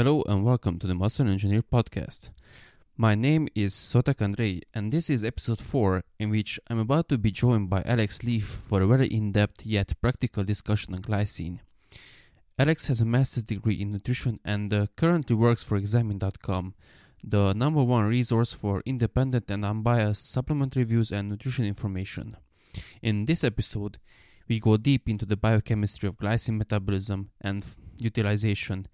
Hello and welcome to the Muscle Engineer podcast. My name is Szoták András, and this is episode 4, in which I'm about to be joined by Alex Leaf for a very in depth yet practical discussion on glycine. Alex has a master's degree in nutrition and uh, currently works for Examine.com, the number one resource for independent and unbiased supplement reviews and nutrition information. In this episode, we go deep into the biochemistry of glycine metabolism and f- utilization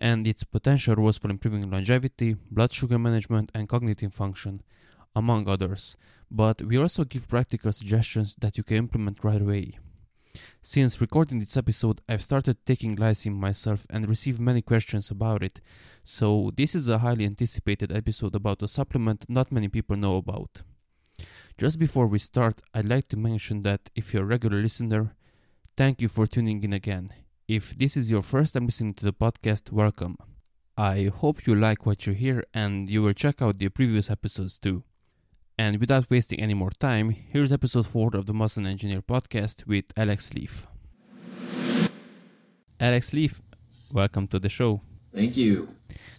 and its potential roles for improving longevity, blood sugar management, and cognitive function, among others. But we also give practical suggestions that you can implement right away. Since recording this episode, I've started taking glycine myself and received many questions about it, so this is a highly anticipated episode about a supplement not many people know about. Just before we start, I'd like to mention that if you're a regular listener, thank you for tuning in again. If this is your first time listening to the podcast, welcome. I hope you like what you hear and you will check out the previous episodes too. And without wasting any more time, here's episode 4 of the Muscle Engineer podcast with Alex Leaf. Alex Leaf, welcome to the show. Thank you.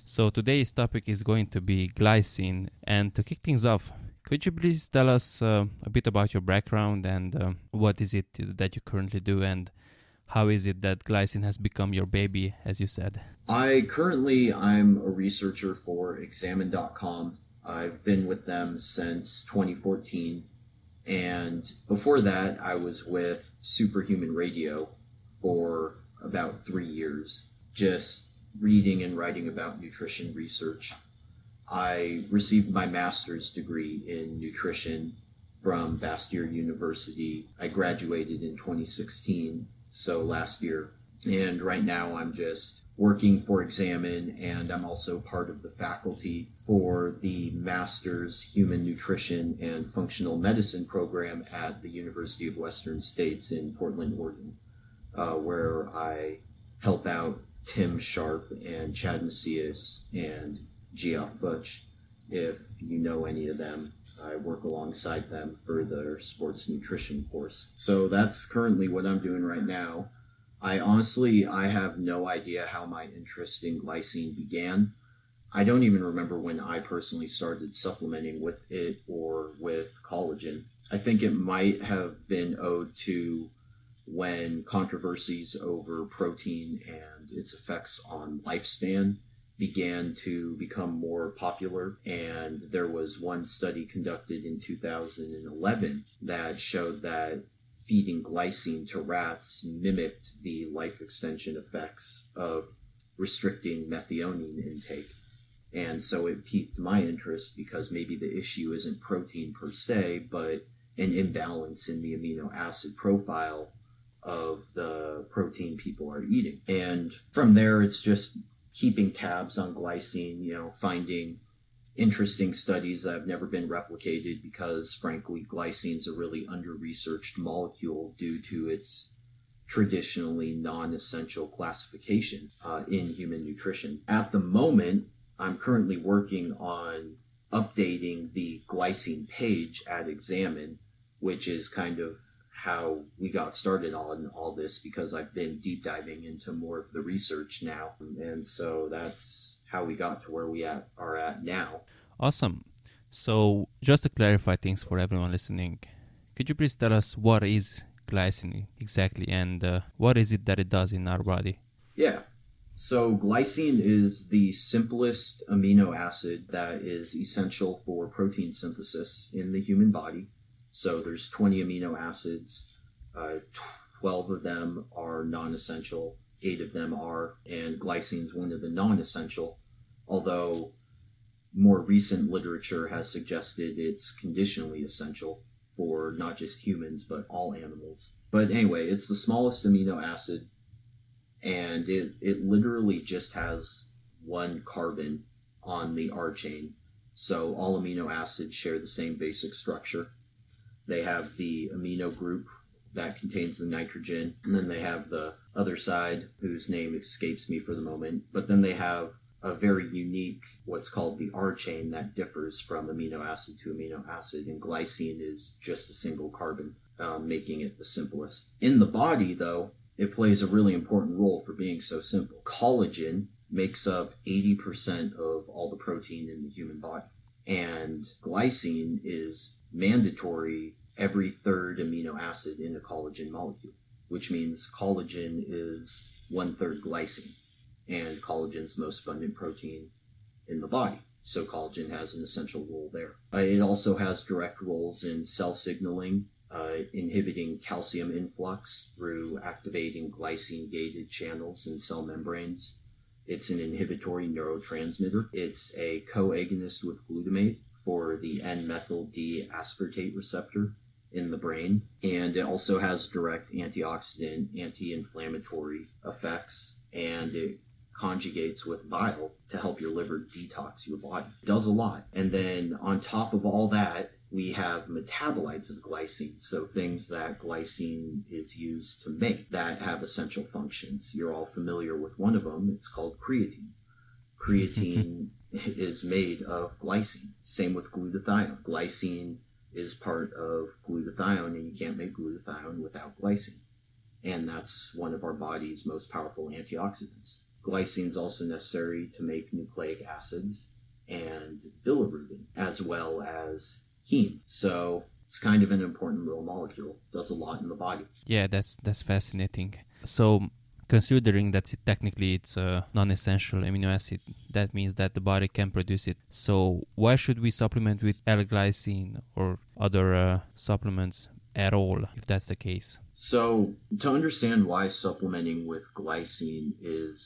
So today's topic is going to be glycine. And to kick things off, could you please tell us uh, a bit about your background and uh, what is it that you currently do and how is it that glycine has become your baby, as you said? I currently I'm a researcher for Examine.com. I've been with them since 2014, and before that, I was with Superhuman Radio for about three years, just reading and writing about nutrition research. I received my master's degree in nutrition from Bastyr University. I graduated in 2016 so last year. And right now I'm just working for Examine and I'm also part of the faculty for the Master's Human Nutrition and Functional Medicine program at the University of Western States in Portland, Oregon, uh, where I help out Tim Sharp and Chad Macias and Geoff Futch. If you know any of them, I work alongside them for their sports nutrition course. So that's currently what I'm doing right now. I honestly I have no idea how my interest in glycine began. I don't even remember when I personally started supplementing with it or with collagen. I think it might have been owed to when controversies over protein and its effects on lifespan began to become more popular. And there was one study conducted in 2011 that showed that feeding glycine to rats mimicked the life extension effects of restricting methionine intake. And so it piqued my interest because maybe the issue isn't protein per se, but an imbalance in the amino acid profile of the protein people are eating. And from there, it's just keeping tabs on glycine, you know, finding interesting studies that have never been replicated because, frankly, glycine is a really under researched molecule due to its traditionally non essential classification uh, in human nutrition. At the moment, I'm currently working on updating the glycine page at Examine, which is kind of how we got started on all this because I've been deep diving into more of the research now. And so that's how we got to where we at, are at now. Awesome. So, just to clarify things for everyone listening, could you please tell us what is glycine exactly and uh, what is it that it does in our body? Yeah. So, glycine is the simplest amino acid that is essential for protein synthesis in the human body. So there's 20 amino acids. Uh, 12 of them are non-essential. Eight of them are, and glycine is one of the non-essential. Although more recent literature has suggested it's conditionally essential for not just humans but all animals. But anyway, it's the smallest amino acid, and it it literally just has one carbon on the R chain. So all amino acids share the same basic structure they have the amino group that contains the nitrogen, and then they have the other side, whose name escapes me for the moment. But then they have a very unique, what's called the R chain, that differs from amino acid to amino acid, and glycine is just a single carbon, um, making it the simplest. In the body, though, it plays a really important role for being so simple. Collagen makes up 80% of all the protein in the human body. And glycine is mandatory every third amino acid in a collagen molecule, which means collagen is one third glycine. And collagen is the most abundant protein in the body. So collagen has an essential role there. Uh, it also has direct roles in cell signaling, uh, inhibiting calcium influx through activating glycine gated channels in cell membranes. It's an inhibitory neurotransmitter. It's a co-agonist with glutamate for the N-methyl D aspartate receptor in the brain. And it also has direct antioxidant, anti-inflammatory effects, and it conjugates with bile to help your liver detox your body. It does a lot. And then on top of all that, we have metabolites of glycine, so things that glycine is used to make that have essential functions. You're all familiar with one of them, it's called creatine. Creatine is made of glycine. Same with glutathione. Glycine is part of glutathione, and you can't make glutathione without glycine. And that's one of our body's most powerful antioxidants. Glycine is also necessary to make nucleic acids and bilirubin, as well as heme. So it's kind of an important little molecule. Does a lot in the body. Yeah, that's that's fascinating. So considering that it, technically it's a non-essential amino acid, that means that the body can produce it. So why should we supplement with L-glycine or other uh, supplements at all if that's the case? So to understand why supplementing with glycine is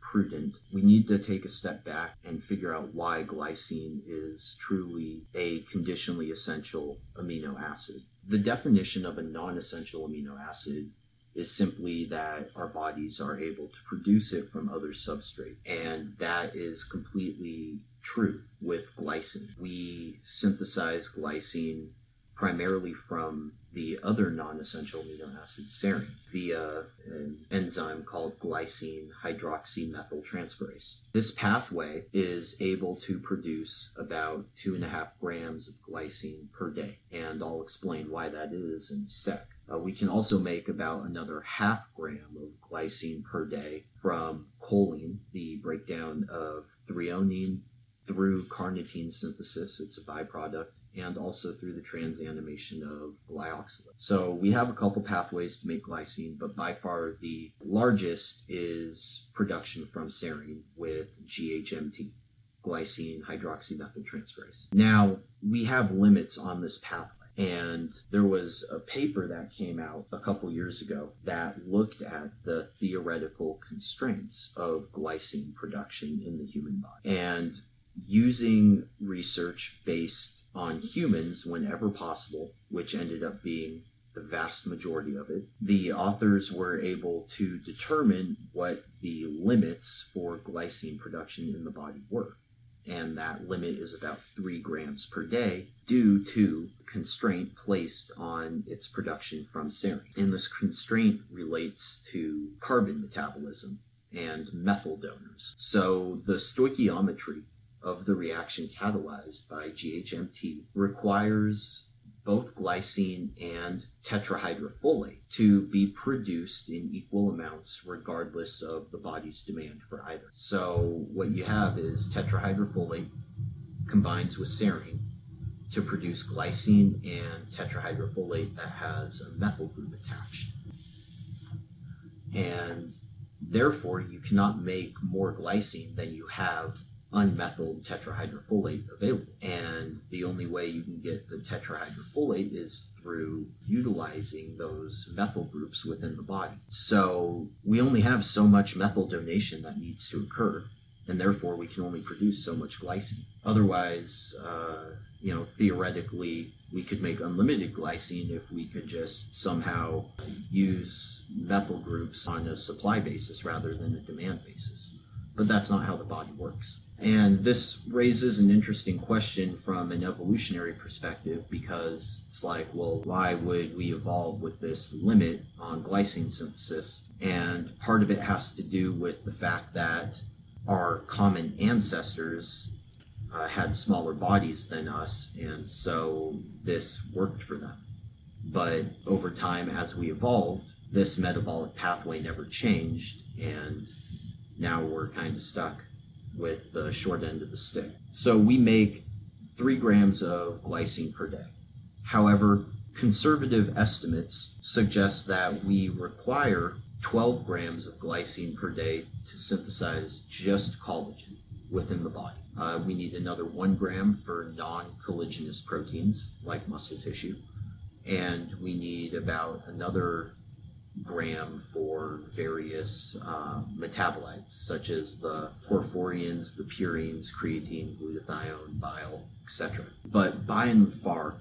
prudent, we need to take a step back and figure out why glycine is truly a conditionally essential amino acid. The definition of a non essential amino acid is simply that our bodies are able to produce it from other substrate. And that is completely true with glycine. We synthesize glycine primarily from the other non-essential amino acid serine via an enzyme called glycine hydroxymethyltransferase. This pathway is able to produce about two and a half grams of glycine per day, and I'll explain why that is in a sec. Uh, we can also make about another half gram of glycine per day from choline, the breakdown of threonine through carnitine synthesis. It's a byproduct and also through the transamination of glyoxylate. So we have a couple pathways to make glycine, but by far the largest is production from serine with GHMT, glycine hydroxymethyltransferase. Now, we have limits on this pathway. And there was a paper that came out a couple years ago that looked at the theoretical constraints of glycine production in the human body. And using research based on humans whenever possible, which ended up being the vast majority of it, the authors were able to determine what the limits for glycine production in the body were. And that limit is about three grams per day due to constraint placed on its production from serine. And this constraint relates to carbon metabolism and methyl donors. So the stoichiometry of the reaction catalyzed by GHMT requires both glycine and tetrahydrofolate to be produced in equal amounts regardless of the body's demand for either. So what you have is tetrahydrofolate combines with serine to produce glycine and tetrahydrofolate that has a methyl group attached. And therefore you cannot make more glycine than you have unmethyl tetrahydrofolate available. And the only way you can get the tetrahydrofolate is through utilizing those methyl groups within the body. So we only have so much methyl donation that needs to occur, and therefore we can only produce so much glycine. Otherwise, uh, you know, theoretically, we could make unlimited glycine if we could just somehow use methyl groups on a supply basis rather than a demand basis. But that's not how the body works. And this raises an interesting question from an evolutionary perspective because it's like, well, why would we evolve with this limit on glycine synthesis? And part of it has to do with the fact that our common ancestors uh, had smaller bodies than us, and so this worked for them. But over time, as we evolved, this metabolic pathway never changed, and now we're kind of stuck with the short end of the stick. So we make three grams of glycine per day. However, conservative estimates suggest that we require 12 grams of glycine per day to synthesize just collagen within the body. Uh, we need another one gram for non collagenous proteins like muscle tissue, and we need about another gram for various uh, metabolites such as the porphyrins, the purines, creatine, glutathione, bile, etc. But by and far,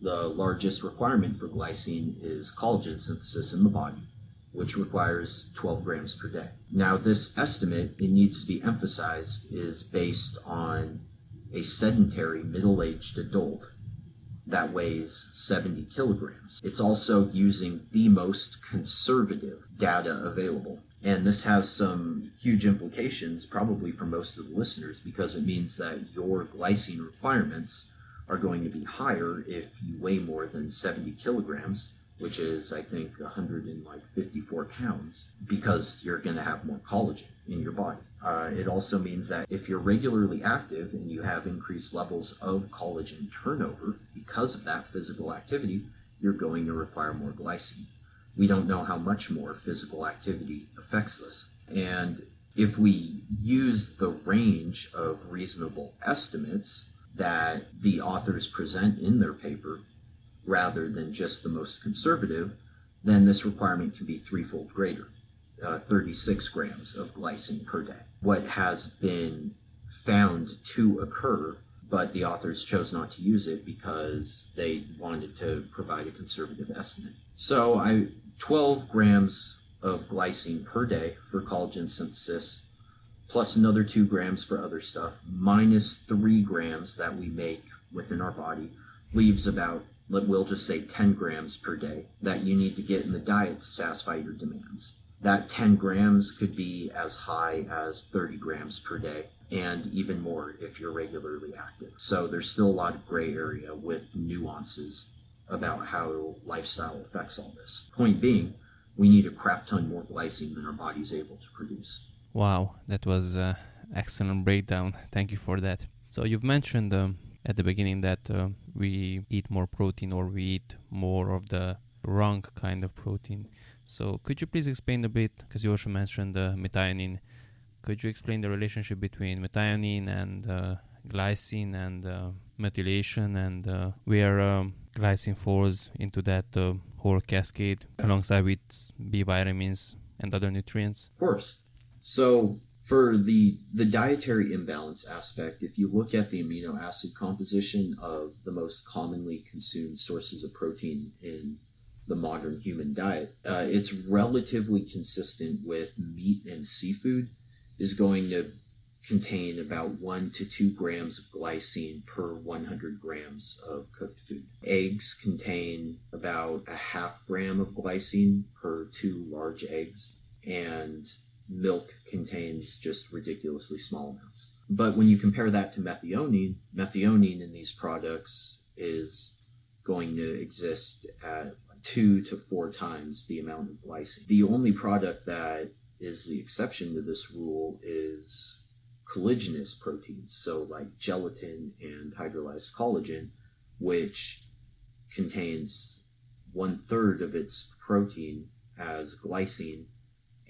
the largest requirement for glycine is collagen synthesis in the body, which requires 12 grams per day. Now, this estimate, it needs to be emphasized, is based on a sedentary middle aged adult that weighs 70 kilograms. It's also using the most conservative data available. And this has some huge implications, probably for most of the listeners, because it means that your glycine requirements are going to be higher if you weigh more than 70 kilograms, which is, I think, 154 pounds, because you're going to have more collagen in your body. Uh, it also means that if you're regularly active and you have increased levels of collagen turnover because of that physical activity, you're going to require more glycine. We don't know how much more physical activity affects this. And if we use the range of reasonable estimates that the authors present in their paper, rather than just the most conservative, then this requirement can be threefold greater uh, 36 grams of glycine per day. What has been found to occur, but the authors chose not to use it because they wanted to provide a conservative estimate. So I 12 grams of glycine per day for collagen synthesis, plus another two grams for other stuff, minus three grams that we make within our body, leaves about let we'll just say 10 grams per day that you need to get in the diet to satisfy your demands that 10 grams could be as high as 30 grams per day and even more if you're regularly active. So there's still a lot of gray area with nuances about how lifestyle affects all this. Point being, we need a crap ton more glycine than our body's able to produce. Wow, that was an excellent breakdown. Thank you for that. So you've mentioned um, at the beginning that uh, we eat more protein or we eat more of the wrong kind of protein. So could you please explain a bit, because you also mentioned uh, methionine, could you explain the relationship between methionine and uh, glycine and uh, methylation and uh, where um, glycine falls into that uh, whole cascade alongside with B vitamins and other nutrients? Of course. So for the the dietary imbalance aspect, if you look at the amino acid composition of the most commonly consumed sources of protein in the modern human diet. Uh, it's relatively consistent with meat and seafood is going to contain about one to two grams of glycine per 100 grams of cooked food. Eggs contain about a half gram of glycine per two large eggs, and milk contains just ridiculously small amounts. But when you compare that to methionine, methionine in these products is going to exist at two to four times the amount of glycine. The only product that is the exception to this rule is collagenous proteins, so like gelatin and hydrolyzed collagen, which contains one third of its protein as glycine,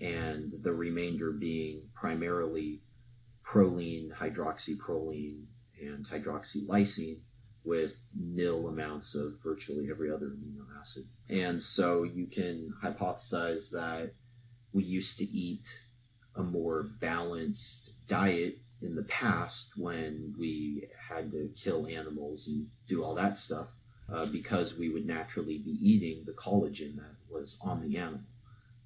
and the remainder being primarily proline, hydroxyproline, and hydroxylysine with nil amounts of virtually every other amino acid. And so you can hypothesize that we used to eat a more balanced diet in the past when we had to kill animals and do all that stuff uh, because we would naturally be eating the collagen that was on the animal.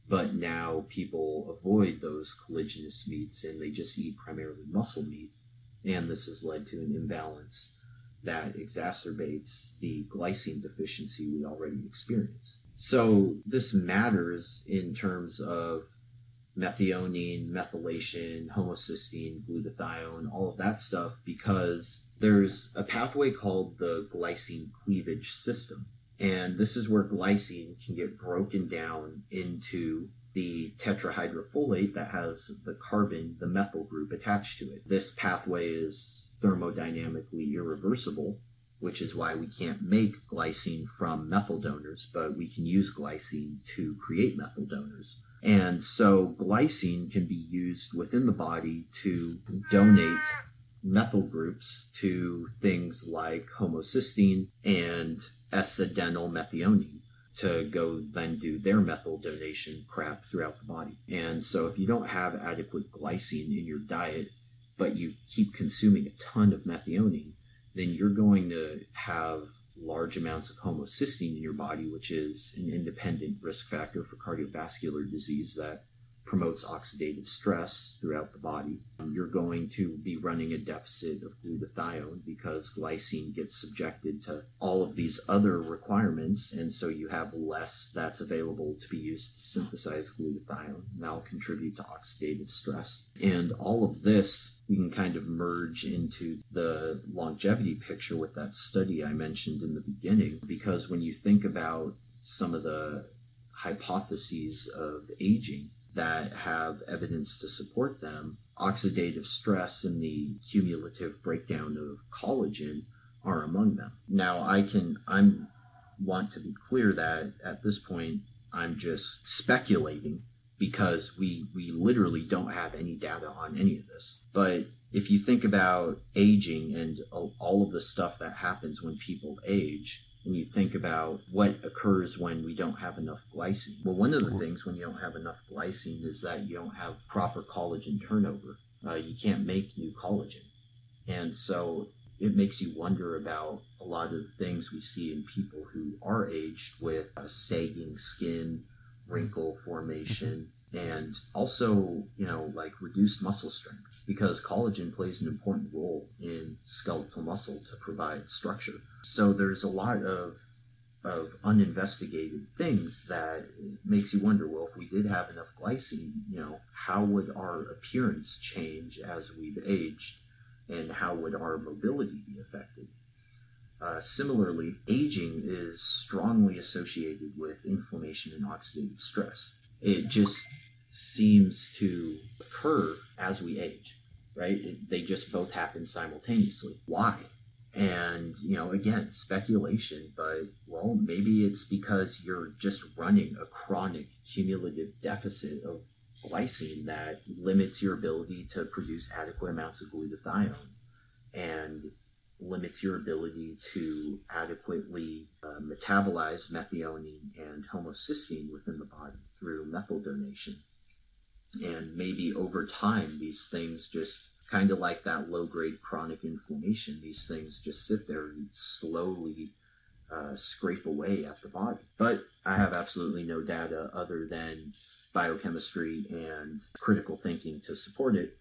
But now people avoid those collagenous meats and they just eat primarily muscle meat. And this has led to an imbalance that exacerbates the glycine deficiency we already experience. So this matters in terms of methionine, methylation, homocysteine, glutathione, all of that stuff because there's a pathway called the glycine cleavage system. And this is where glycine can get broken down into the tetrahydrofolate that has the carbon, the methyl group attached to it. This pathway is thermodynamically irreversible, which is why we can't make glycine from methyl donors, but we can use glycine to create methyl donors. And so glycine can be used within the body to donate methyl groups to things like homocysteine and S-adenyl methionine to go then do their methyl donation crap throughout the body. And so if you don't have adequate glycine in your diet, but you keep consuming a ton of methionine, then you're going to have large amounts of homocysteine in your body, which is an independent risk factor for cardiovascular disease that promotes oxidative stress throughout the body. Um, you're going to be running a deficit of glutathione because glycine gets subjected to all of these other requirements, and so you have less that's available to be used to synthesize glutathione. That'll contribute to oxidative stress. And all of this we can kind of merge into the longevity picture with that study I mentioned in the beginning, because when you think about some of the hypotheses of aging, that have evidence to support them, oxidative stress and the cumulative breakdown of collagen are among them. Now, I can I'm want to be clear that at this point I'm just speculating because we we literally don't have any data on any of this. But if you think about aging and all of the stuff that happens when people age, when you think about what occurs when we don't have enough glycine. Well, one of the things when you don't have enough glycine is that you don't have proper collagen turnover. Uh, you can't make new collagen. And so it makes you wonder about a lot of things we see in people who are aged with uh, sagging skin, wrinkle formation, and also, you know, like reduced muscle strength because collagen plays an important role in skeletal muscle to provide structure. So there's a lot of of uninvestigated things that makes you wonder well if we did have enough glycine you know how would our appearance change as we've aged and how would our mobility be affected uh, similarly aging is strongly associated with inflammation and oxidative stress it just seems to occur as we age, right? It, they just both happen simultaneously. Why? And, you know, again, speculation, but well, maybe it's because you're just running a chronic cumulative deficit of glycine that limits your ability to produce adequate amounts of glutathione and limits your ability to adequately uh, metabolize methionine and homocysteine within the body through methyl donation. And maybe over time, these things just kind of like that low grade chronic inflammation, these things just sit there and slowly uh, scrape away at the body. But I have absolutely no data other than biochemistry and critical thinking to support it.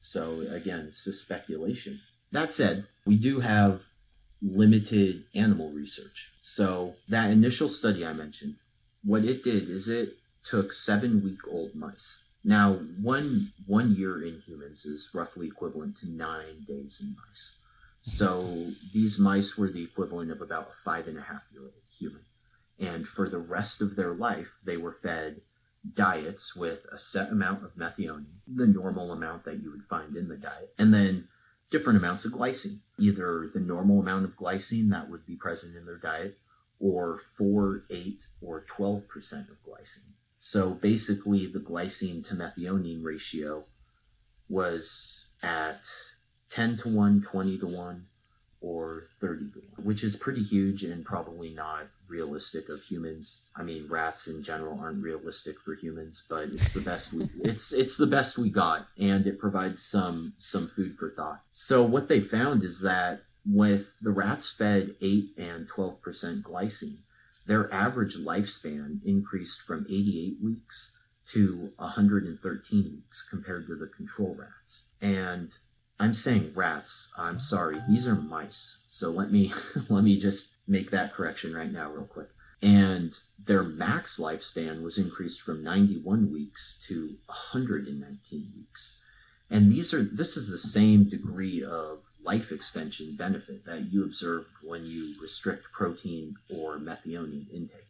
So again, it's just speculation. That said, we do have limited animal research. So that initial study I mentioned, what it did is it took seven week old mice. Now, one one year in humans is roughly equivalent to nine days in mice. So these mice were the equivalent of about a five and a half year old human. And for the rest of their life, they were fed diets with a set amount of methionine, the normal amount that you would find in the diet, and then different amounts of glycine, either the normal amount of glycine that would be present in their diet, or 4, 8, or 12% of glycine. So basically, the glycine to methionine ratio was at 10 to 1, 20 to 1, or 30 to 1, which is pretty huge and probably not realistic of humans. I mean, rats in general aren't realistic for humans, but it's the best we it's it's the best we got, and it provides some some food for thought. So what they found is that with the rats fed eight and twelve percent glycine, their average lifespan increased from 88 weeks to 113 weeks compared to the control rats. And I'm saying rats. I'm sorry. These are mice. So let me let me just make that correction right now real quick. And their max lifespan was increased from 91 weeks to 119 weeks. And these are this is the same degree of life extension benefit that you observed when you restrict protein or methionine intake.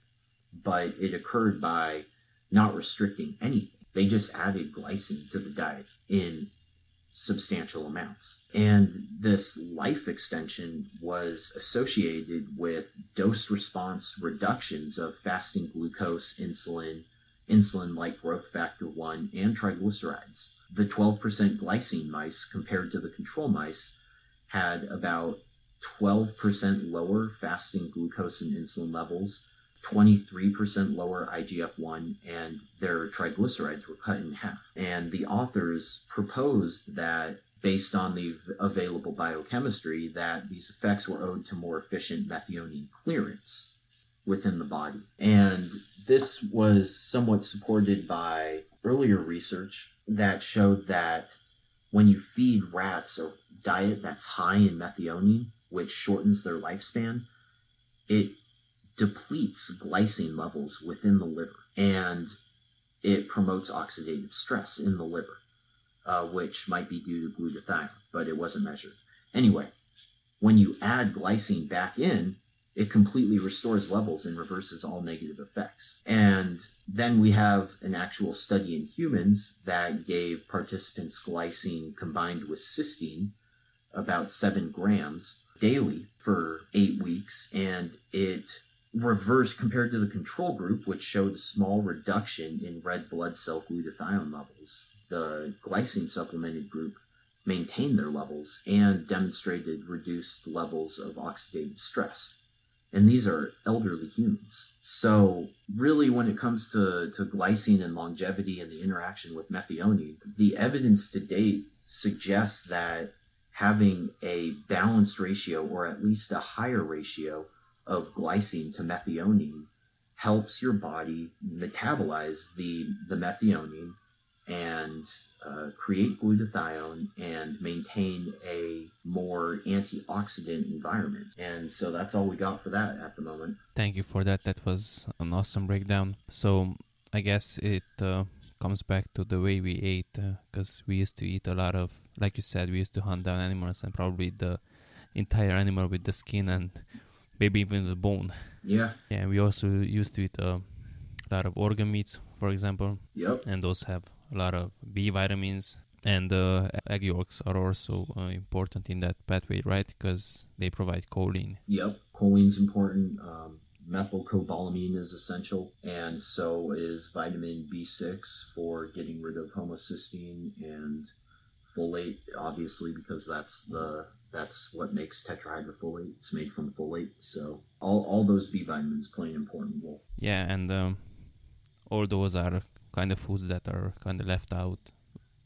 But it occurred by not restricting anything. They just added glycine to the diet in substantial amounts. And this life extension was associated with dose response reductions of fasting glucose, insulin, insulin like growth factor 1, and triglycerides. The 12% glycine mice compared to the control mice had about 12% lower fasting glucose and insulin levels 23% lower IGF 1, and their triglycerides were cut in half. And the authors proposed that, based on the available biochemistry, that these effects were owed to more efficient methionine clearance within the body. And this was somewhat supported by earlier research that showed that when you feed rats a diet that's high in methionine, which shortens their lifespan, it depletes glycine levels within the liver and it promotes oxidative stress in the liver, uh, which might be due to glutathione, but it wasn't measured. Anyway, when you add glycine back in, it completely restores levels and reverses all negative effects. And then we have an actual study in humans that gave participants glycine combined with cysteine, about seven grams daily for eight weeks, and it reversed compared to the control group, which showed a small reduction in red blood cell glutathione levels. The glycine supplemented group maintained their levels and demonstrated reduced levels of oxidative stress. And these are elderly humans. So, really, when it comes to, to glycine and longevity and the interaction with methionine, the evidence to date suggests that having a balanced ratio or at least a higher ratio of glycine to methionine helps your body metabolize the, the methionine and uh, create glutathione and maintain a more antioxidant environment. And so that's all we got for that at the moment. Thank you for that. That was an awesome breakdown. So I guess it uh, comes back to the way we ate because uh, we used to eat a lot of, like you said, we used to hunt down animals and probably the entire animal with the skin and maybe even the bone. Yeah. Yeah, we also used to eat a lot of organ meats, for example. Yep. And those have a lot of B vitamins. And uh, egg yolks are also uh, important in that pathway, right? Because they provide choline. Yep, choline's important. Um, methylcobalamin is essential, and so is vitamin B6 for getting rid of homocysteine and folate, obviously, because that's the that's what makes tetrahydrofolate. It's made from folate. So all, all those B vitamins play an important role. Yeah, and um, all those are kind of foods that are kind of left out.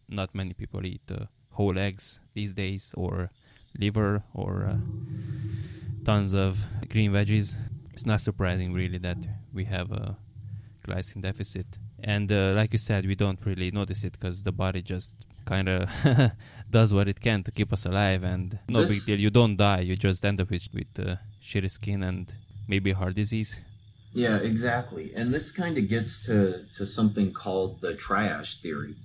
Not many people eat uh, whole eggs these days, or liver, or uh, tons of green veggies. It's not surprising, really, that we have a glycine deficit. And uh, like you said, we don't really notice it because the body just kind of does what it can to keep us alive and no this... big deal. You don't die you just end up with, with uh, shitty skin and maybe heart disease. Yeah exactly. And this kind of gets to, to something called the triage theory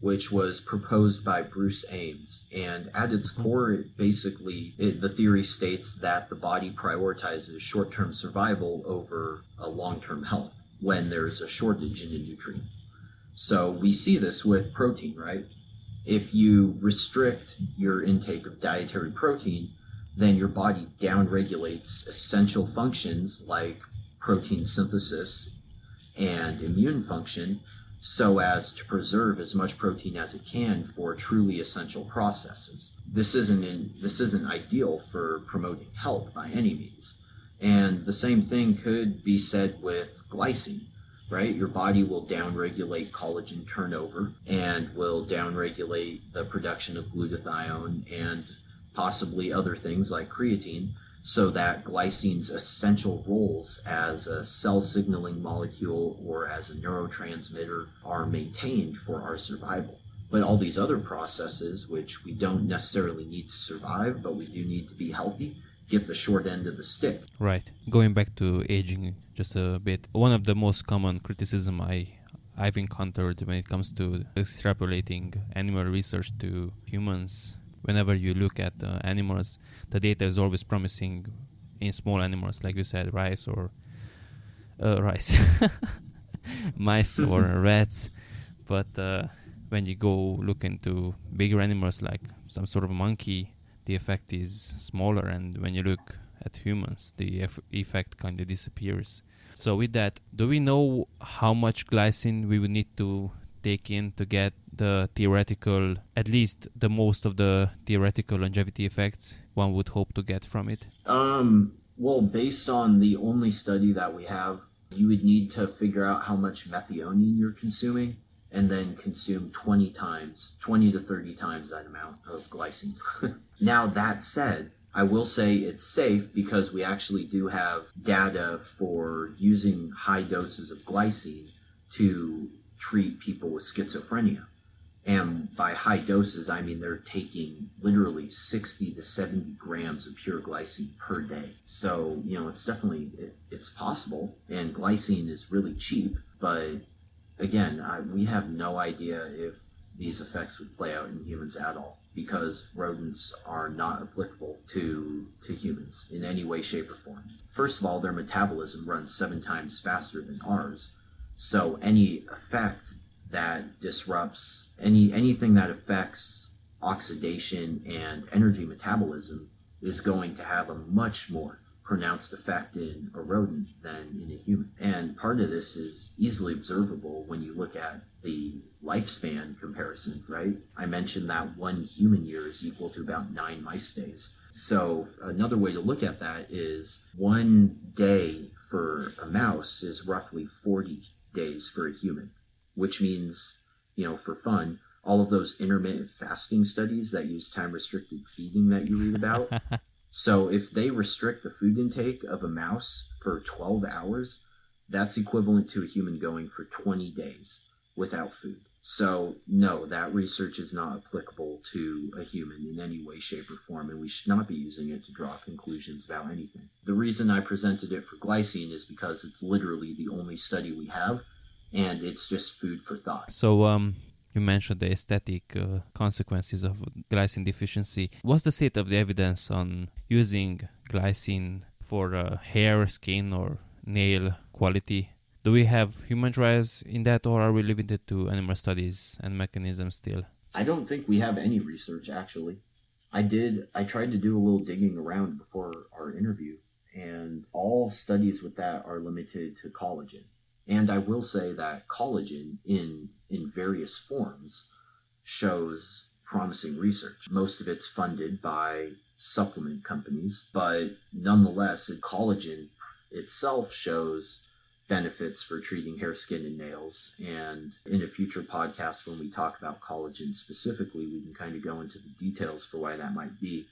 which was proposed by Bruce Ames. And at its mm-hmm. core, it basically, it, the theory states that the body prioritizes short term survival over a long term health when there's a shortage in a nutrient. So we see this with protein, right? if you restrict your intake of dietary protein, then your body downregulates essential functions like protein synthesis and immune function so as to preserve as much protein as it can for truly essential processes. This isn't in, this isn't ideal for promoting health by any means. And the same thing could be said with glycine right? Your body will downregulate collagen turnover and will downregulate the production of glutathione and possibly other things like creatine so that glycine's essential roles as a cell signaling molecule or as a neurotransmitter are maintained for our survival. But all these other processes, which we don't necessarily need to survive, but we do need to be healthy, get the short end of the stick. Right. Going back to aging just a bit, one of the most common criticism I I've encountered when it comes to extrapolating animal research to humans. Whenever you look at uh, animals, the data is always promising in small animals, like you said, rice or uh, rice. mice or rats. But uh, when you go look into bigger animals like some sort of monkey, the effect is smaller, and when you look at humans, the eff- effect kind of disappears. So with that, do we know how much glycine we would need to take in to get the theoretical, at least the most of the theoretical longevity effects one would hope to get from it? Um, well, based on the only study that we have, you would need to figure out how much methionine you're consuming and then consume 20 times, 20 to 30 times that amount of glycine. now, that said, I will say it's safe because we actually do have data for using high doses of glycine to treat people with schizophrenia. And by high doses, I mean they're taking literally 60 to 70 grams of pure glycine per day. So, you know, it's definitely, it, it's possible. And glycine is really cheap. But again, I, we have no idea if these effects would play out in humans at all because rodents are not applicable to to humans in any way shape or form first of all their metabolism runs seven times faster than ours so any effect that disrupts any anything that affects oxidation and energy metabolism is going to have a much more pronounced effect in a rodent than in a human. And part of this is easily observable when you look at the lifespan comparison, right? I mentioned that one human year is equal to about nine mice days. So another way to look at that is one day for a mouse is roughly 40 days for a human, which means, you know, for fun, all of those intermittent fasting studies that use time restricted feeding that you read about. so if they restrict the food intake of a mouse for 12 hours, that's equivalent to a human going for 20 days without food. So, no, that research is not applicable to a human in any way, shape, or form, and we should not be using it to draw conclusions about anything. The reason I presented it for glycine is because it's literally the only study we have, and it's just food for thought. So, um, you mentioned the aesthetic uh, consequences of glycine deficiency. What's the state of the evidence on using glycine for uh, hair, skin, or nail quality do we have human trials in that, or are we limited to animal studies and mechanisms still? I don't think we have any research actually. I did, I tried to do a little digging around before our interview, and all studies with that are limited to collagen. And I will say that collagen in, in various forms shows promising research. Most of it's funded by supplement companies, but nonetheless, collagen itself shows benefits for treating hair, skin, and nails. And in a future podcast, when we talk about collagen specifically, we can kind of go into the details for why that might be.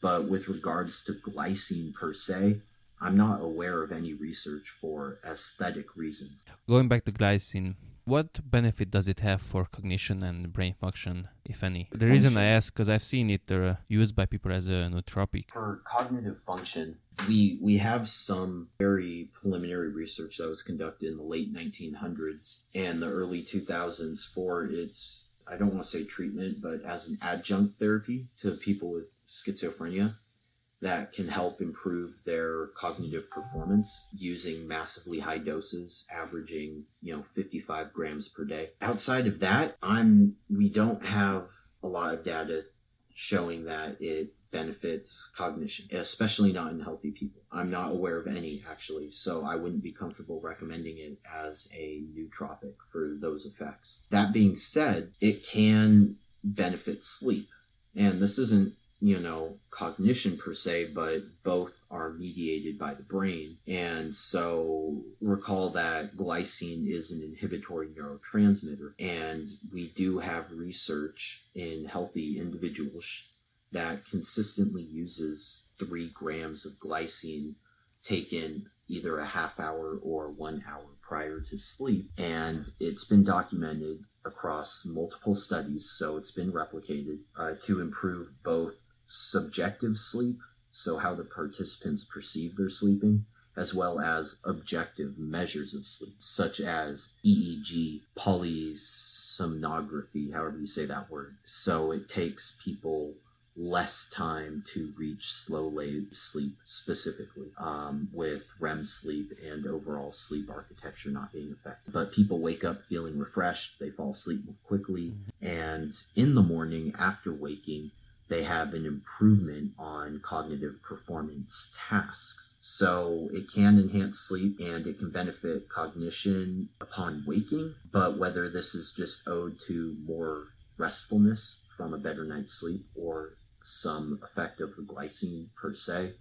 But with regards to glycine per se, I'm not aware of any research for aesthetic reasons. Going back to glycine, what benefit does it have for cognition and brain function, if any? The reason I ask because I've seen it uh, used by people as a nootropic. For cognitive function, we we have some very preliminary research that was conducted in the late 1900s and the early 2000s for its I don't want to say treatment, but as an adjunct therapy to people with schizophrenia that can help improve their cognitive performance using massively high doses averaging you know 55 grams per day. Outside of that i'm we don't have a lot of data showing that it benefits cognition especially not in healthy people. I'm not aware of any actually so i wouldn't be comfortable recommending it as a nootropic for those effects. That being said it can benefit sleep and this isn't you know, cognition per se, but both are mediated by the brain. And so recall that glycine is an inhibitory neurotransmitter. And we do have research in healthy individuals that consistently uses three grams of glycine taken either a half hour or one hour prior to sleep. And it's been documented across multiple studies, so it's been replicated uh, to improve both subjective sleep, so how the participants perceive their sleeping, as well as objective measures of sleep, such as EEG, polysomnography, however you say that word. So it takes people less time to reach slow sleep specifically, um, with REM sleep and overall sleep architecture not being affected. But people wake up feeling refreshed, they fall asleep more quickly, and in the morning after waking, they have an improvement on cognitive performance tasks. So it can enhance sleep and it can benefit cognition upon waking, but whether this is just owed to more restfulness from a better night's sleep or some effect of the glycine per se,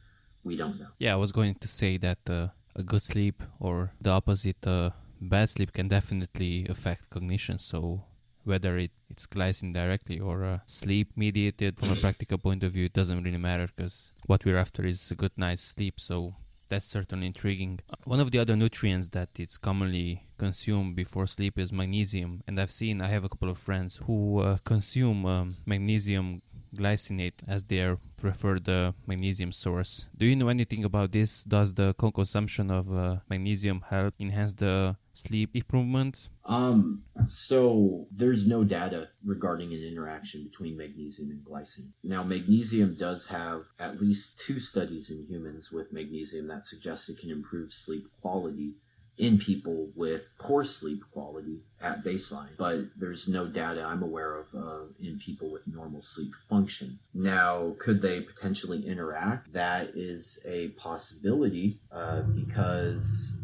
we don't know. Yeah, I was going to say that uh, a good sleep or the opposite, uh, bad sleep can definitely affect cognition. So whether it, it's glycine directly or uh, sleep mediated from a practical point of view, it doesn't really matter because what we're after is a good night's sleep. So that's certainly intriguing. One of the other nutrients that it's commonly consumed before sleep is magnesium, and I've seen I have a couple of friends who uh, consume um, magnesium glycinate as their preferred uh, magnesium source. Do you know anything about this? Does the co consumption of uh, magnesium help enhance the sleep improvements? Um, so there's no data regarding an interaction between magnesium and glycine. Now, magnesium does have at least two studies in humans with magnesium that suggest it can improve sleep quality in people with poor sleep quality at baseline, but there's no data I'm aware of uh, in people with normal sleep function. Now, could they potentially interact? That is a possibility uh, because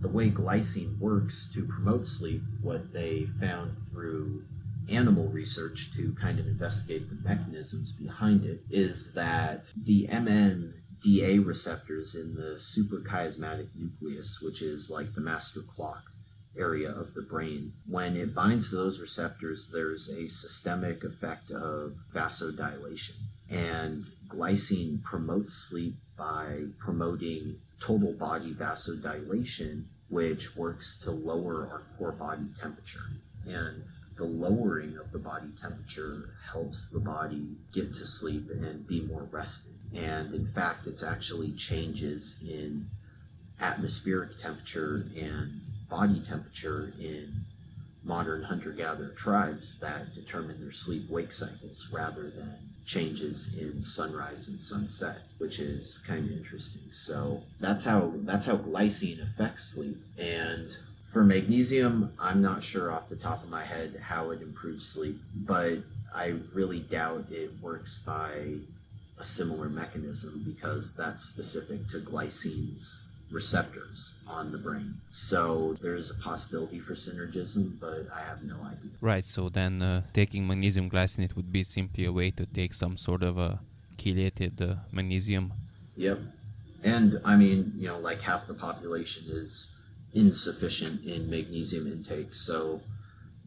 the way glycine works to promote sleep, what they found through animal research to kind of investigate the mechanisms behind it, is that the NMDA receptors in the suprachiasmatic nucleus, which is like the master clock area of the brain, when it binds to those receptors, there's a systemic effect of vasodilation. And glycine promotes sleep by promoting total body vasodilation, which works to lower our core body temperature. And the lowering of the body temperature helps the body get to sleep and be more rested. And in fact, it's actually changes in atmospheric temperature and body temperature in modern hunter gatherer tribes that determine their sleep wake cycles rather than changes in sunrise and sunset, which is kind of interesting. So that's how that's how glycine affects sleep. And for magnesium, I'm not sure off the top of my head how it improves sleep, but I really doubt it works by a similar mechanism because that's specific to glycine's receptors on the brain. So there's a possibility for synergism, but I have no idea. Right. So then uh, taking magnesium glycinate would be simply a way to take some sort of a chelated uh, magnesium. Yep. And I mean, you know, like half the population is insufficient in magnesium intake, so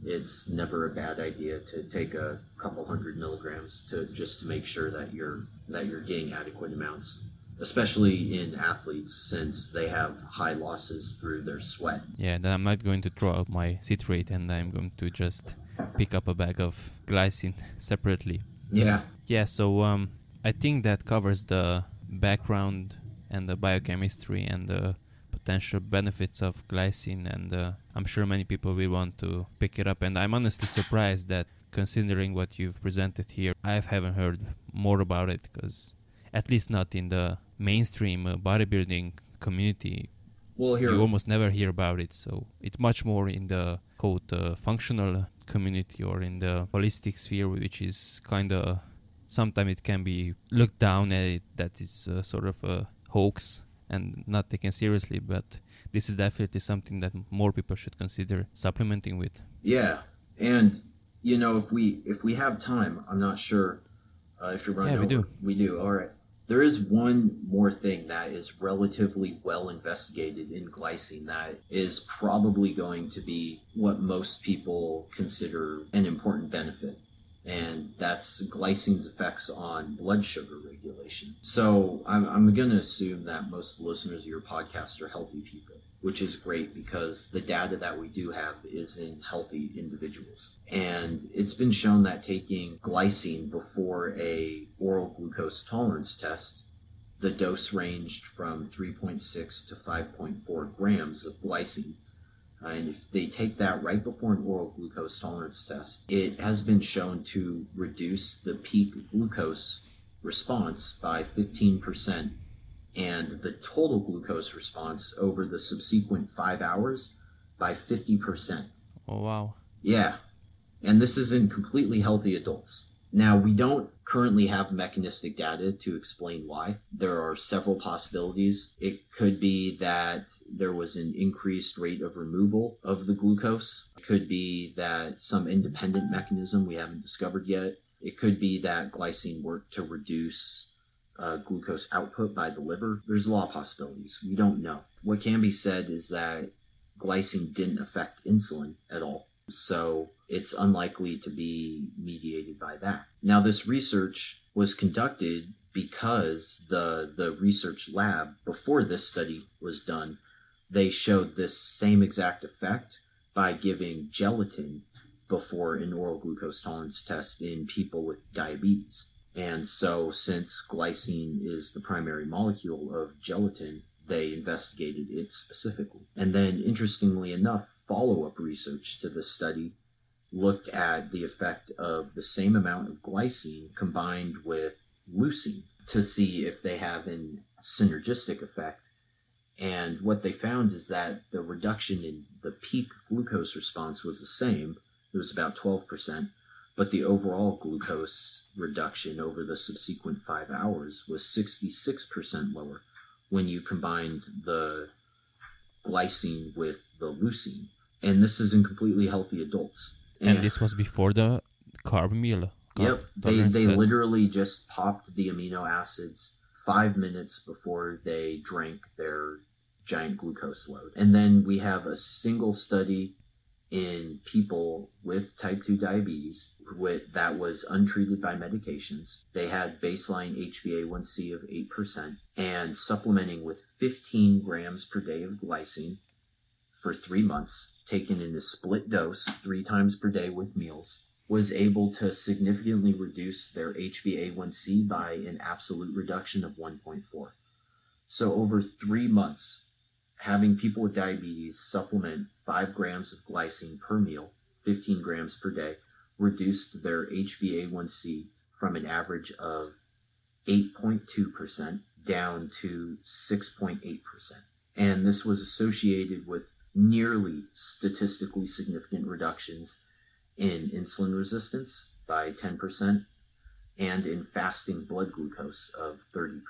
it's never a bad idea to take a couple hundred milligrams to just to make sure that you're that you're getting adequate amounts especially in athletes since they have high losses through their sweat. Yeah, then I'm not going to throw out my citrate and I'm going to just pick up a bag of glycine separately. Yeah. Yeah, so um, I think that covers the background and the biochemistry and the potential benefits of glycine and uh, I'm sure many people will want to pick it up and I'm honestly surprised that considering what you've presented here I haven't heard more about it because at least not in the mainstream uh, bodybuilding community, well, here you almost never hear about it. So it's much more in the quote uh, functional community or in the holistic sphere, which is kind of sometimes it can be looked down at it that it's uh, sort of a hoax and not taken seriously. But this is definitely something that more people should consider supplementing with. Yeah, and you know if we if we have time, I'm not sure uh, if you're running. Yeah, we over. do. We do. All right. There is one more thing that is relatively well investigated in glycine that is probably going to be what most people consider an important benefit, and that's glycine's effects on blood sugar regulation. So I'm, I'm going to assume that most listeners of your podcast are healthy people which is great because the data that we do have is in healthy individuals. And it's been shown that taking glycine before a oral glucose tolerance test, the dose ranged from 3.6 to 5.4 grams of glycine And if they take that right before an oral glucose tolerance test, it has been shown to reduce the peak glucose response by 15% and the total glucose response over the subsequent five hours by 50%. Oh, wow. Yeah. And this is in completely healthy adults. Now, we don't currently have mechanistic data to explain why. There are several possibilities. It could be that there was an increased rate of removal of the glucose. It could be that some independent mechanism we haven't discovered yet. It could be that glycine worked to reduce uh, glucose output by the liver. There's a lot of possibilities. We don't know. What can be said is that glycine didn't affect insulin at all. So it's unlikely to be mediated by that. Now, this research was conducted because the, the research lab before this study was done, they showed this same exact effect by giving gelatin before an oral glucose tolerance test in people with diabetes. And so, since glycine is the primary molecule of gelatin, they investigated it specifically. And then, interestingly enough, follow up research to this study looked at the effect of the same amount of glycine combined with leucine to see if they have an synergistic effect. And what they found is that the reduction in the peak glucose response was the same. It was about 12%, but the overall glucose reduction over the subsequent five hours was 66% lower when you combined the glycine with the leucine. And this is in completely healthy adults. And this was before the carb meal. Carb Yep, they they test. literally just popped the amino acids five minutes before they drank their giant glucose load, and then we have a single study in people with type two diabetes with that was untreated by medications. They had baseline HbA1c of eight percent and supplementing with 15 grams per day of glycine for three months, taken in a split dose three times per day with meals, was able to significantly reduce their HbA1c by an absolute reduction of 1.4. So, over three months, having people with diabetes supplement 5 grams of glycine per meal, 15 grams per day, reduced their HbA1c from an average of 8.2% down to 6.8%. And this was associated with nearly statistically significant reductions in insulin resistance by 10% and in fasting blood glucose of 30%.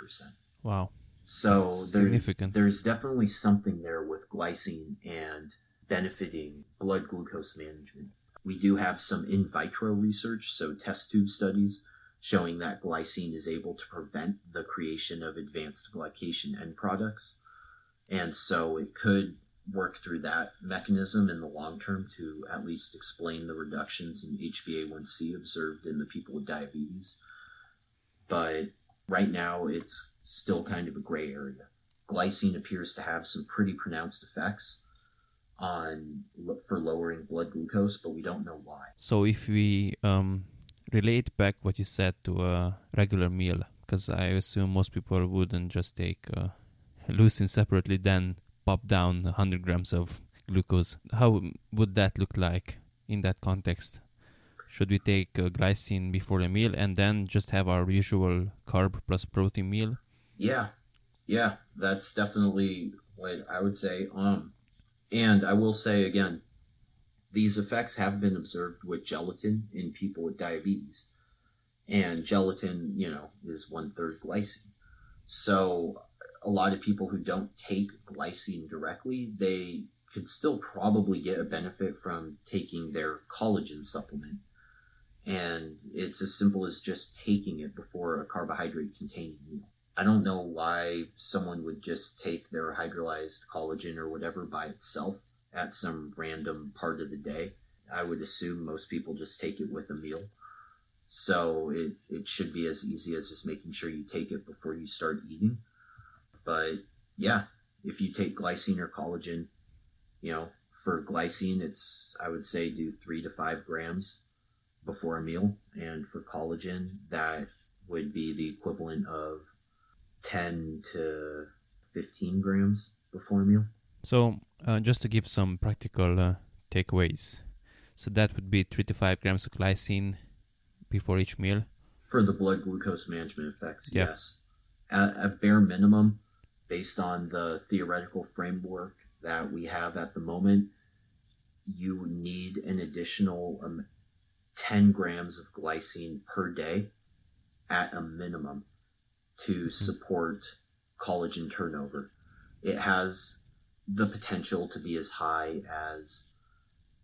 Wow. So there, significant. there's definitely something there with glycine and benefiting blood glucose management. We do have some in vitro research, so test tube studies showing that glycine is able to prevent the creation of advanced glycation end products. And so it could work through that mechanism in the long term to at least explain the reductions in HbA1c observed in the people with diabetes. But right now, it's still kind of a gray area. Glycine appears to have some pretty pronounced effects on for lowering blood glucose, but we don't know why. So if we um, relate back what you said to a regular meal, because I assume most people wouldn't just take uh, leucine separately, then pop down 100 grams of glucose. How would that look like in that context? Should we take uh, glycine before the meal and then just have our usual carb plus protein meal? Yeah, yeah, that's definitely what I would say. Um, and I will say again, these effects have been observed with gelatin in people with diabetes, and gelatin, you know, is one third glycine. So a lot of people who don't take glycine directly, they could still probably get a benefit from taking their collagen supplement. And it's as simple as just taking it before a carbohydrate containing meal. I don't know why someone would just take their hydrolyzed collagen or whatever by itself at some random part of the day. I would assume most people just take it with a meal. So it, it should be as easy as just making sure you take it before you start eating. But yeah, if you take glycine or collagen, you know, for glycine, it's, I would say, do three to five grams before a meal. And for collagen, that would be the equivalent of 10 to 15 grams before a meal. So Uh, just to give some practical uh, takeaways. So that would be 3 to 5 grams of glycine before each meal. For the blood glucose management effects, Yeah. yes. At, at bare minimum, based on the theoretical framework that we have at the moment, you need an additional um, 10 grams of glycine per day at a minimum to mm-hmm. support collagen turnover. It has the potential to be as high as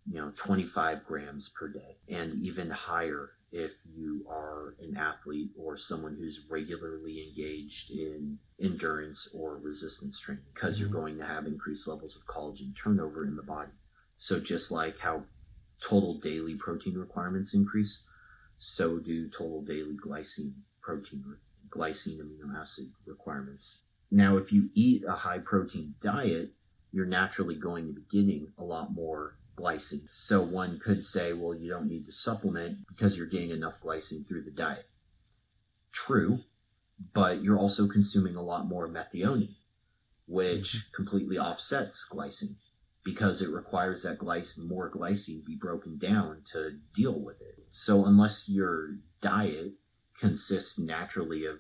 you know 25 grams per day and even higher if you are an athlete or someone who's regularly engaged in endurance or resistance training because you're mm-hmm. going to have increased levels of collagen turnover in the body. So just like how total daily protein requirements increase so do total daily glycine protein glycine amino acid requirements now if you eat a high protein diet you're naturally going to be getting a lot more glycine. So one could say, well, you don't need to supplement because you're getting enough glycine through the diet. True, but you're also consuming a lot more methionine, which mm-hmm. completely offsets glycine because it requires that glycine, more glycine be broken down to deal with it. So unless your diet consists naturally of,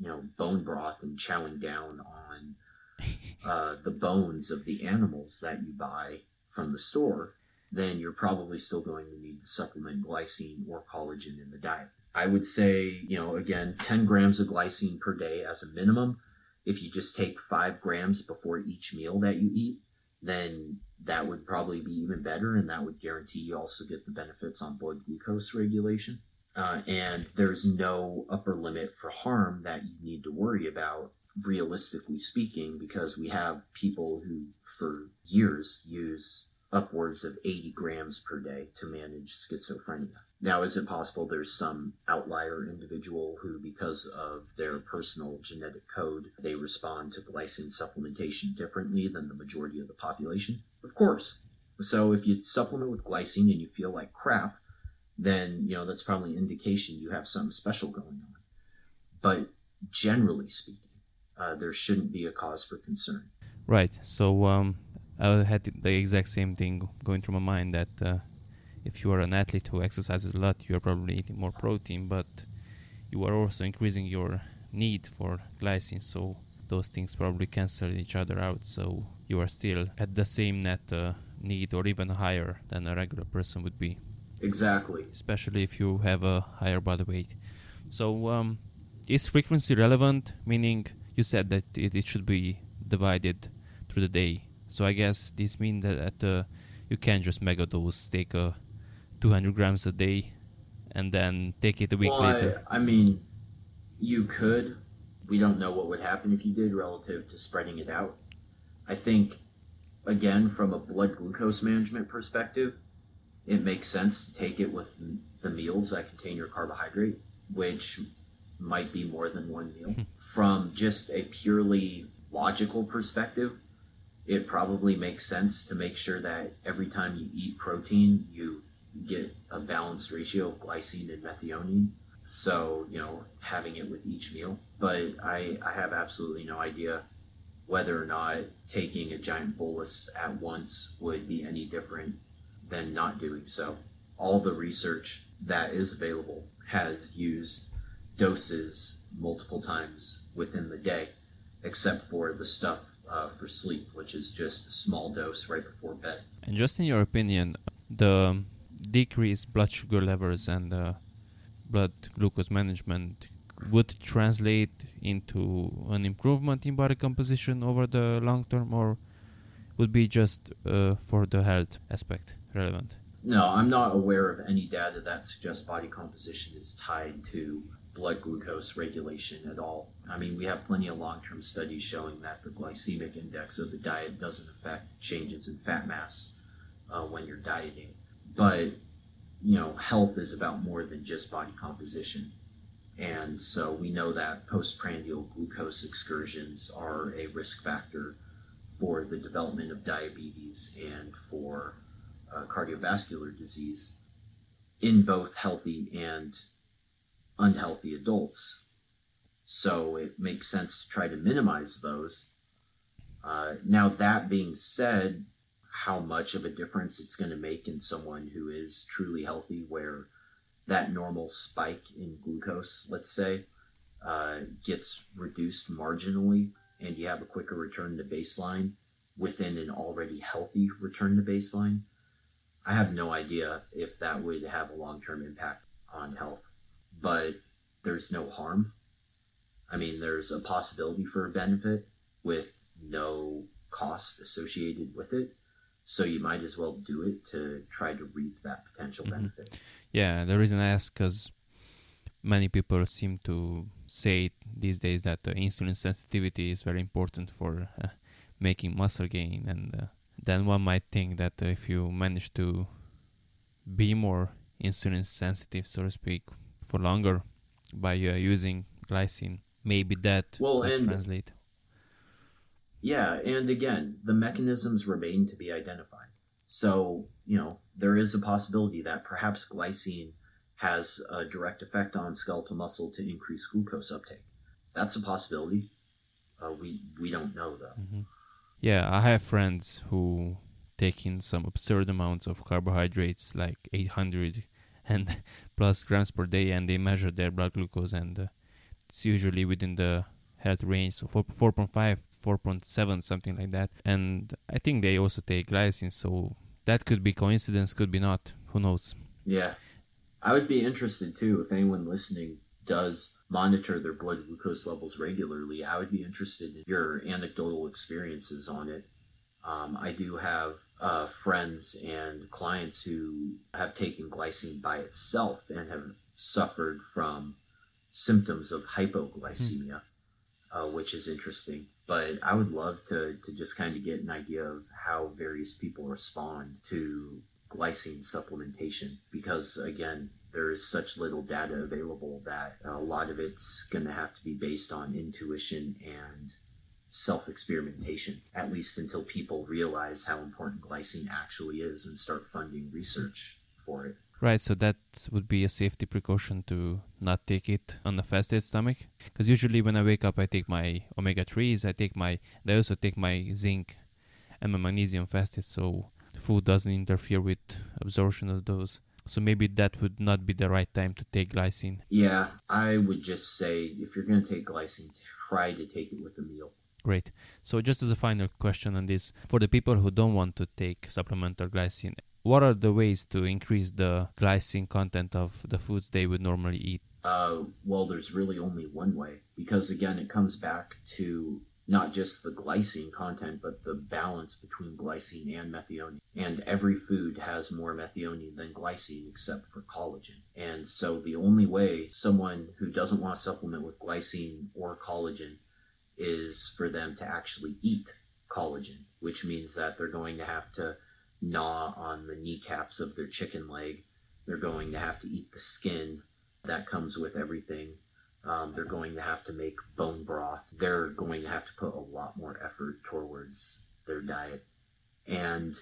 you know, bone broth and chowing down on uh, the bones of the animals that you buy from the store, then you're probably still going to need to supplement glycine or collagen in the diet. I would say, you know, again, 10 grams of glycine per day as a minimum. If you just take five grams before each meal that you eat, then that would probably be even better, and that would guarantee you also get the benefits on blood glucose regulation. Uh, and there's no upper limit for harm that you need to worry about realistically speaking, because we have people who, for years, use upwards of 80 grams per day to manage schizophrenia. Now, is it possible there's some outlier individual who, because of their personal genetic code, they respond to glycine supplementation differently than the majority of the population? Of course. So, if you supplement with glycine and you feel like crap, then you know that's probably an indication you have something special going on. But generally speaking, uh, there shouldn't be a cause for concern. Right. So um, I had the exact same thing going through my mind that uh, if you are an athlete who exercises a lot, you are probably eating more protein, but you are also increasing your need for glycine. So those things probably cancel each other out. So you are still at the same net uh, need or even higher than a regular person would be, Exactly. especially if you have a higher body weight. So um, is frequency relevant? Meaning you said that it, it should be divided through the day. So I guess this means that, uh, you can't just mega dose, take uh, 200 grams a day, and then take it a week well, later. I, I mean, you could. We don't know what would happen if you did relative to spreading it out. I think, again, from a blood glucose management perspective, it makes sense to take it with the meals that contain your carbohydrate, which might be more than one meal. Hmm. from just a purely logical perspective, it probably makes sense to make sure that every time you eat protein, you get a balanced ratio of glycine and methionine. So, you know, having it with each meal. But I, I have absolutely no idea whether or not taking a giant bolus at once would be any different than not doing so. All the research that is available has used doses multiple times within the day, except for the stuff uh, for sleep, which is just a small dose right before bed. And just in your opinion, the decreased blood sugar levels and uh, blood glucose management would translate into an improvement in body composition over the long term, or would be just uh, for the health aspect relevant? No, I'm not aware of any data that suggests body composition is tied to blood glucose regulation at all. I mean, we have plenty of long term studies showing that the glycemic index of the diet doesn't affect changes in fat mass uh, when you're dieting. But, you know, health is about more than just body composition. And so we know that postprandial glucose excursions are a risk factor for the development of diabetes and for uh, cardiovascular disease in both healthy and unhealthy adults. So it makes sense to try to minimize those. Uh, now, that being said, how much of a difference it's going to make in someone who is truly healthy, where that normal spike in glucose, let's say, uh, gets reduced marginally and you have a quicker return to baseline within an already healthy return to baseline. I have no idea if that would have a long term impact on health, but there's no harm. I mean, there's a possibility for a benefit with no cost associated with it. So you might as well do it to try to reap that potential mm-hmm. benefit. Yeah, the reason I ask because many people seem to say these days that uh, insulin sensitivity is very important for uh, making muscle gain, and uh, then one might think that if you manage to be more insulin sensitive, so to speak, for longer by uh, using glycine, maybe that well, and translate. Yeah, and again, the mechanisms remain to be identified. So, you know, there is a possibility that perhaps glycine has a direct effect on skeletal muscle to increase glucose uptake. That's a possibility. Uh, we we don't know though. Mm-hmm. Yeah, I have friends who take in some absurd amounts of carbohydrates, like 800 and plus grams per day, and they measure their blood glucose, and uh, it's usually within the health range, so 4, 4.5, 4.7, something like that. And I think they also take glycine, so that could be coincidence, could be not. Who knows? Yeah. I would be interested too if anyone listening does monitor their blood glucose levels regularly. I would be interested in your anecdotal experiences on it. Um, I do have uh, friends and clients who have taken glycine by itself and have suffered from symptoms of hypoglycemia, hmm. uh, which is interesting. But I would love to, to just kind of get an idea of how various people respond to glycine supplementation because again there is such little data available that a lot of it's going to have to be based on intuition and self experimentation, at least until people realize how important glycine actually is and start funding research for it. Right, so that would be a safety precaution to not take it on a fasted stomach. Because usually when I wake up, I take my omega 3s, I take my, I also take my zinc and my magnesium fasted, so food doesn't interfere with absorption of those. So maybe that would not be the right time to take glycine. Yeah, I would just say if you're going to take glycine, try to take it with a meal. Great. So just as a final question on this, for the people who don't want to take supplemental glycine, what are the ways to increase the glycine content of the foods they would normally eat? Uh, well, there's really only one way because again, it comes back to not just the glycine content, but the balance between glycine and methionine. And every food has more methionine than glycine except for collagen. And so the only way someone who doesn't want to supplement with glycine or collagen is for them to actually eat collagen, which means that they're going to have to gnaw on the kneecaps of their chicken leg. They're going to have to eat the skin that comes with everything um, they're going to have to make bone broth. They're going to have to put a lot more effort towards their diet. And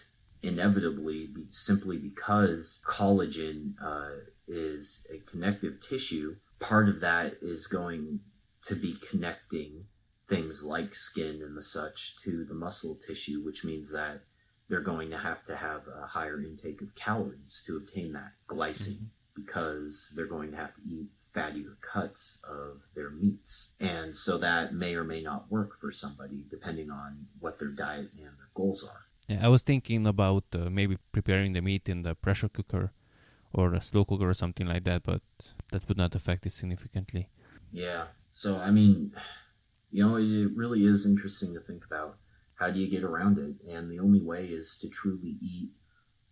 inevitably, simply because collagen uh, is a connective tissue, part of that is going to be connecting things like skin and the such to the muscle tissue, which means that they're going to have to have a higher intake of calories to obtain that glycine mm-hmm. because they're going to have to eat fattier cuts of their meats. And so that may or may not work for somebody depending on what their diet and their goals are. Yeah, I was thinking about uh, maybe preparing the meat in the pressure cooker or a slow cooker or something like that, but that would not affect it significantly. Yeah. So, I mean, you know, it really is interesting to think about how do you get around it? And the only way is to truly eat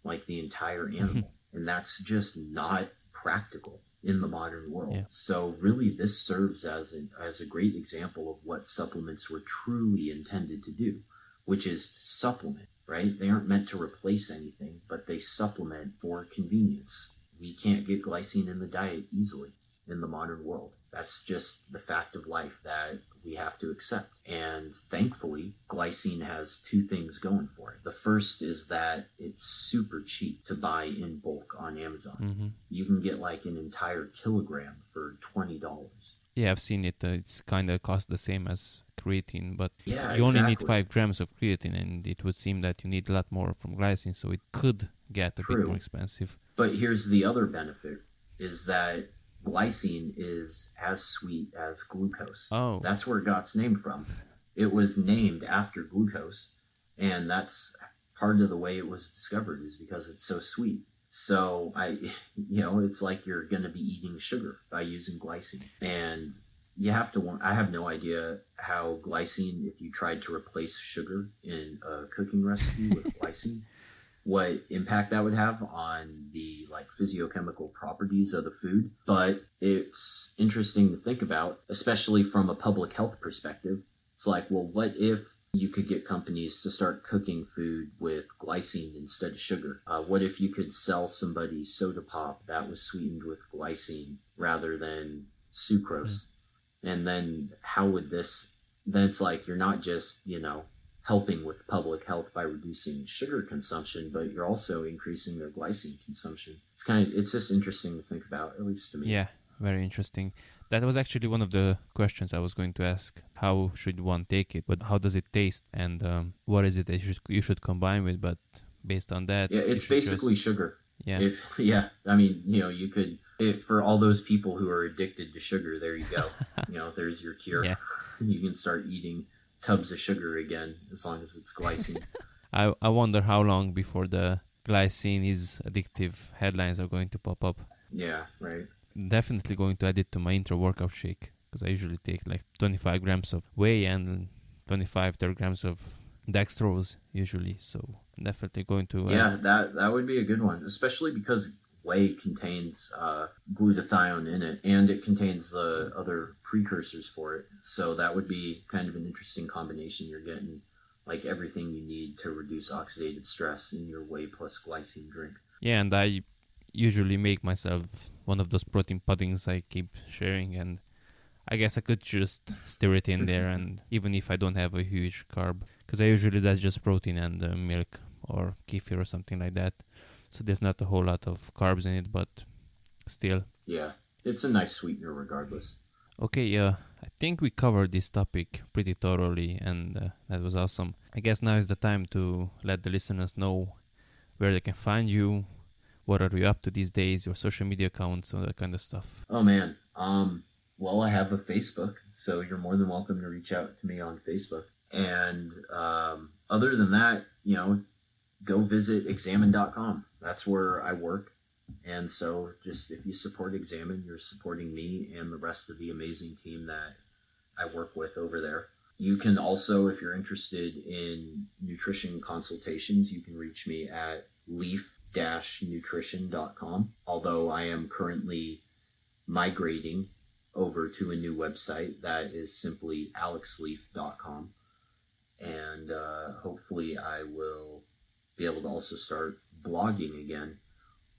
like the entire mm-hmm. animal. and that's just not practical in the modern world. Yeah. So really this serves as a, as a great example of what supplements were truly intended to do, which is to supplement, right? They aren't meant to replace anything, but they supplement for convenience. We can't get glycine in the diet easily in the modern world. That's just the fact of life that we have to accept. And thankfully, glycine has two things going for it. The first is that it's super cheap to buy in bulk on Amazon. Mm-hmm. You can get like an entire kilogram for $20. Yeah, I've seen it. Uh, it's kind of cost the same as creatine, but Yeah, you only need five grams of creatine, and it would seem that you need a lot more from glycine, so it could get a bit more expensive. But here's the other benefit is that glycine is as sweet as glucose. Oh. That's where it got its name from. It was named after glucose, and that's part of the way it was discovered is because it's so sweet. So I you know, it's like you're going to be eating sugar by using glycine. And you have to want I have no idea how glycine if you tried to replace sugar in a cooking recipe with glycine what impact that would have on the like physiochemical properties of the food. But it's interesting to think about especially from a public health perspective. It's like well what if you could get companies to start cooking food with glycine instead of sugar? Uh, what if you could sell somebody soda pop that was sweetened with glycine rather than sucrose? And then how would this then it's like you're not just you know helping with public health by reducing sugar consumption, but you're also increasing their glycine consumption. It's kind of it's just interesting to think about, at least to me. Yeah, very interesting. That was actually one of the questions I was going to ask. How should one take it? But how does it taste? And um, what is it that you should, you should combine with? But based on that, Yeah, it's should just- basically sugar. yeah. If, yeah, I mean, you know, you could if, for all those people who are addicted to sugar, there you go. you know, there's your cure. Yeah. You can start eating tubs of sugar again as long as it's glycine. I I wonder how long before the glycine is addictive headlines are going to pop up. yeah, right. Definitely going to add it to my intra workout shake because I usually take like 25 grams of whey and 25 30 grams of dextrose usually. So definitely going to Yeah, that that would be a good one, especially because whey contains uh, glutathione in it, and it contains the other precursors for it. So that would be kind of an interesting combination. You're getting like everything you need to reduce oxidative stress in your whey plus glycine drink. Yeah, and I usually make myself one of those protein puddings I keep sharing, and I guess I could just stir it in there, and even if I don't have a huge carb, because I usually that's just protein and uh, milk or kefir or something like that. So there's not a whole lot of carbs in it, but still. Yeah, it's a nice sweetener regardless. Okay, uh, I think we covered this topic pretty thoroughly, and uh, that was awesome. I guess now is the time to let the listeners know where they can find you, what are you up to these days, your social media accounts, all that kind of stuff. Oh man. Um well I have a Facebook, so you're more than welcome to reach out to me on Facebook. And um other than that, you know, go visit examine.com. That's where I work. And so just if you support Examine, you're supporting me and the rest of the amazing team that I work with over there. You can also, if you're interested in nutrition consultations, you can reach me at leaf-nutrition.com. Although I am currently migrating over to a new website that is simply alexleaf.com. And uh, hopefully, I will be able to also start blogging again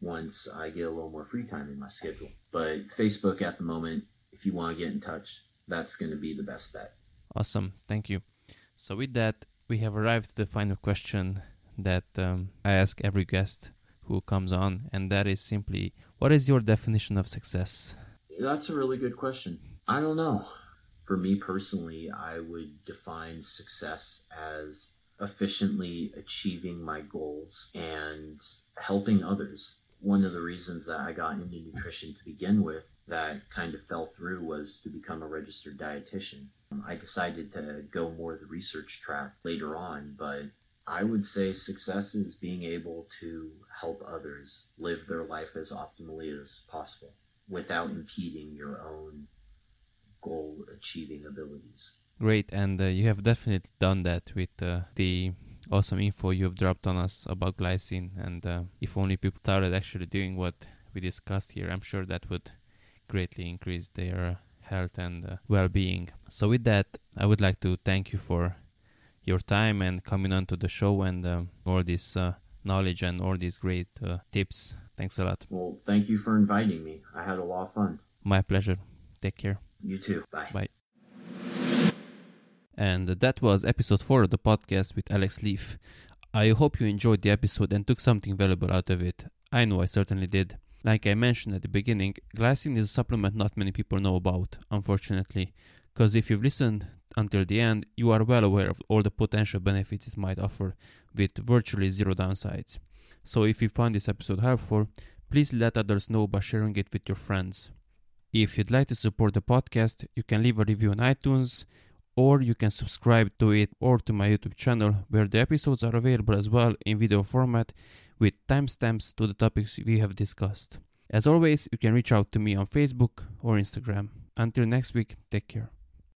once I get a little more free time in my schedule. But Facebook at the moment, if you want to get in touch, that's going to be the best bet. Awesome, thank you. So, with that, we have arrived to the final question that um, I ask every guest who comes on, and that is simply what is your definition of success? That's a really good question. I don't know. For me personally, I would define success as efficiently achieving my goals and helping others. One of the reasons that I got into nutrition to begin with that kind of fell through was to become a registered dietitian. I decided to go more the research track later on, but I would say success is being able to help others live their life as optimally as possible without impeding your own goal achieving abilities. Great, and uh, you have definitely done that with uh, the awesome info you've dropped on us about glycine. And uh, if only people started actually doing what we discussed here, I'm sure that would greatly increase their health and uh, well being. So, with that, I would like to thank you for your time and coming on to the show and um, all this uh, knowledge and all these great uh, tips. Thanks a lot. Well, thank you for inviting me. I had a lot of fun. My pleasure. Take care. You too. Bye. Bye. And that was episode 4 of the podcast with Alex Leaf. I hope you enjoyed the episode and took something valuable out of it. I know I certainly did. Like I mentioned at the beginning, glycine is a supplement not many people know about, unfortunately. Because if you've listened until the end, you are well aware of all the potential benefits it might offer with virtually zero downsides. So if you found this episode helpful, please let others know by sharing it with your friends. If you'd like to support the podcast, you can leave a review on iTunes or you can subscribe to it or to my YouTube channel where the episodes are available as well in video format with timestamps to the topics we have discussed. As always, you can reach out to me on Facebook or Instagram. Until next week, take care.